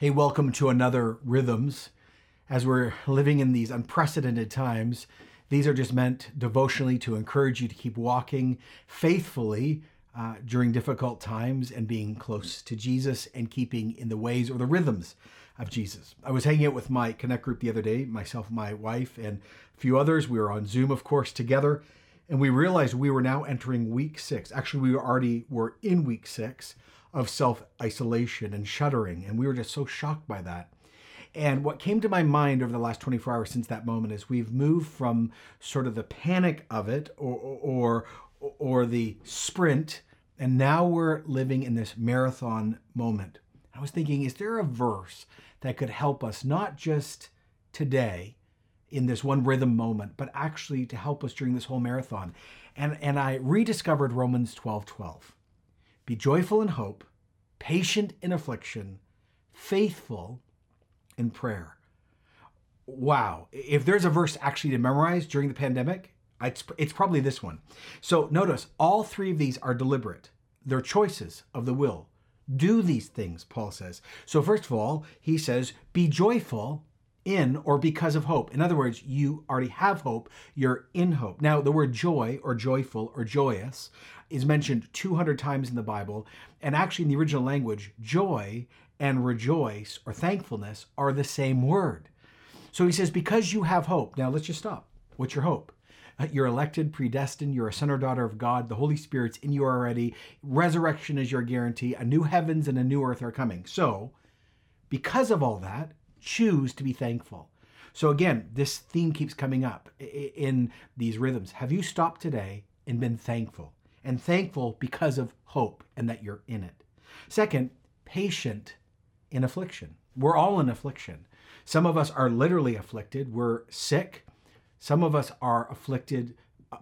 Hey, welcome to another Rhythms. As we're living in these unprecedented times, these are just meant devotionally to encourage you to keep walking faithfully uh, during difficult times and being close to Jesus and keeping in the ways or the rhythms of Jesus. I was hanging out with my Connect group the other day, myself, my wife, and a few others. We were on Zoom, of course, together, and we realized we were now entering week six. Actually, we already were in week six of self isolation and shuddering, and we were just so shocked by that. And what came to my mind over the last 24 hours since that moment is we've moved from sort of the panic of it or, or, or the sprint, and now we're living in this marathon moment. I was thinking, is there a verse that could help us not just today in this one rhythm moment, but actually to help us during this whole marathon? And, and I rediscovered Romans 12 12. Be joyful in hope, patient in affliction, faithful in prayer. Wow. If there's a verse actually to memorize during the pandemic, it's, it's probably this one. So notice all three of these are deliberate. They're choices of the will. Do these things, Paul says. So, first of all, he says, be joyful in or because of hope. In other words, you already have hope, you're in hope. Now, the word joy or joyful or joyous is mentioned 200 times in the Bible. And actually, in the original language, joy and rejoice or thankfulness are the same word. So he says, because you have hope. Now, let's just stop. What's your hope? Uh, you're elected, predestined, you're a son or daughter of God, the Holy Spirit's in you already, resurrection is your guarantee, a new heavens and a new earth are coming. So, because of all that, choose to be thankful. So, again, this theme keeps coming up in these rhythms. Have you stopped today and been thankful? And thankful because of hope and that you're in it. Second, patient in affliction. We're all in affliction. Some of us are literally afflicted. We're sick. Some of us are afflicted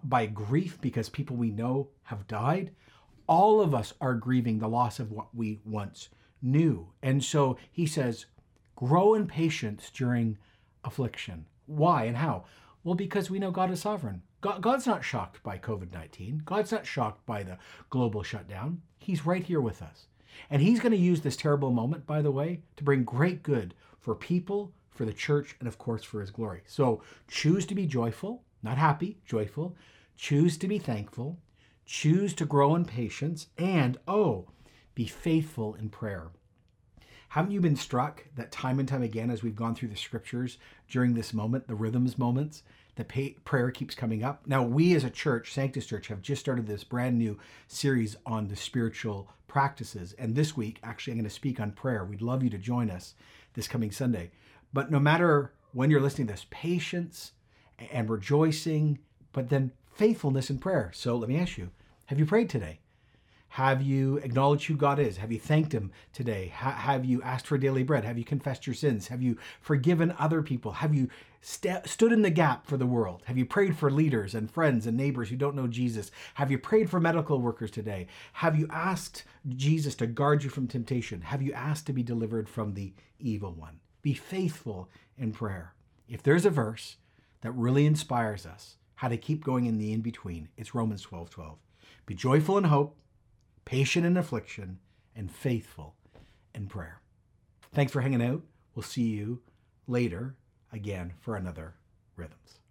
by grief because people we know have died. All of us are grieving the loss of what we once knew. And so he says, grow in patience during affliction. Why and how? Well, because we know God is sovereign. God, God's not shocked by COVID 19. God's not shocked by the global shutdown. He's right here with us. And He's going to use this terrible moment, by the way, to bring great good for people, for the church, and of course for his glory. So choose to be joyful, not happy, joyful. Choose to be thankful. Choose to grow in patience. And oh, be faithful in prayer. Haven't you been struck that time and time again, as we've gone through the scriptures during this moment, the rhythms moments, the pay, prayer keeps coming up? Now, we as a church, Sanctus Church, have just started this brand new series on the spiritual practices. And this week, actually, I'm going to speak on prayer. We'd love you to join us this coming Sunday. But no matter when you're listening to this, patience and rejoicing, but then faithfulness in prayer. So let me ask you have you prayed today? Have you acknowledged who God is? Have you thanked Him today? Ha- have you asked for daily bread? Have you confessed your sins? Have you forgiven other people? Have you st- stood in the gap for the world? Have you prayed for leaders and friends and neighbors who don't know Jesus? Have you prayed for medical workers today? Have you asked Jesus to guard you from temptation? Have you asked to be delivered from the evil one? Be faithful in prayer. If there's a verse that really inspires us how to keep going in the in between, it's Romans 12 12. Be joyful in hope, patient in affliction, and faithful in prayer. Thanks for hanging out. We'll see you later again for another Rhythms.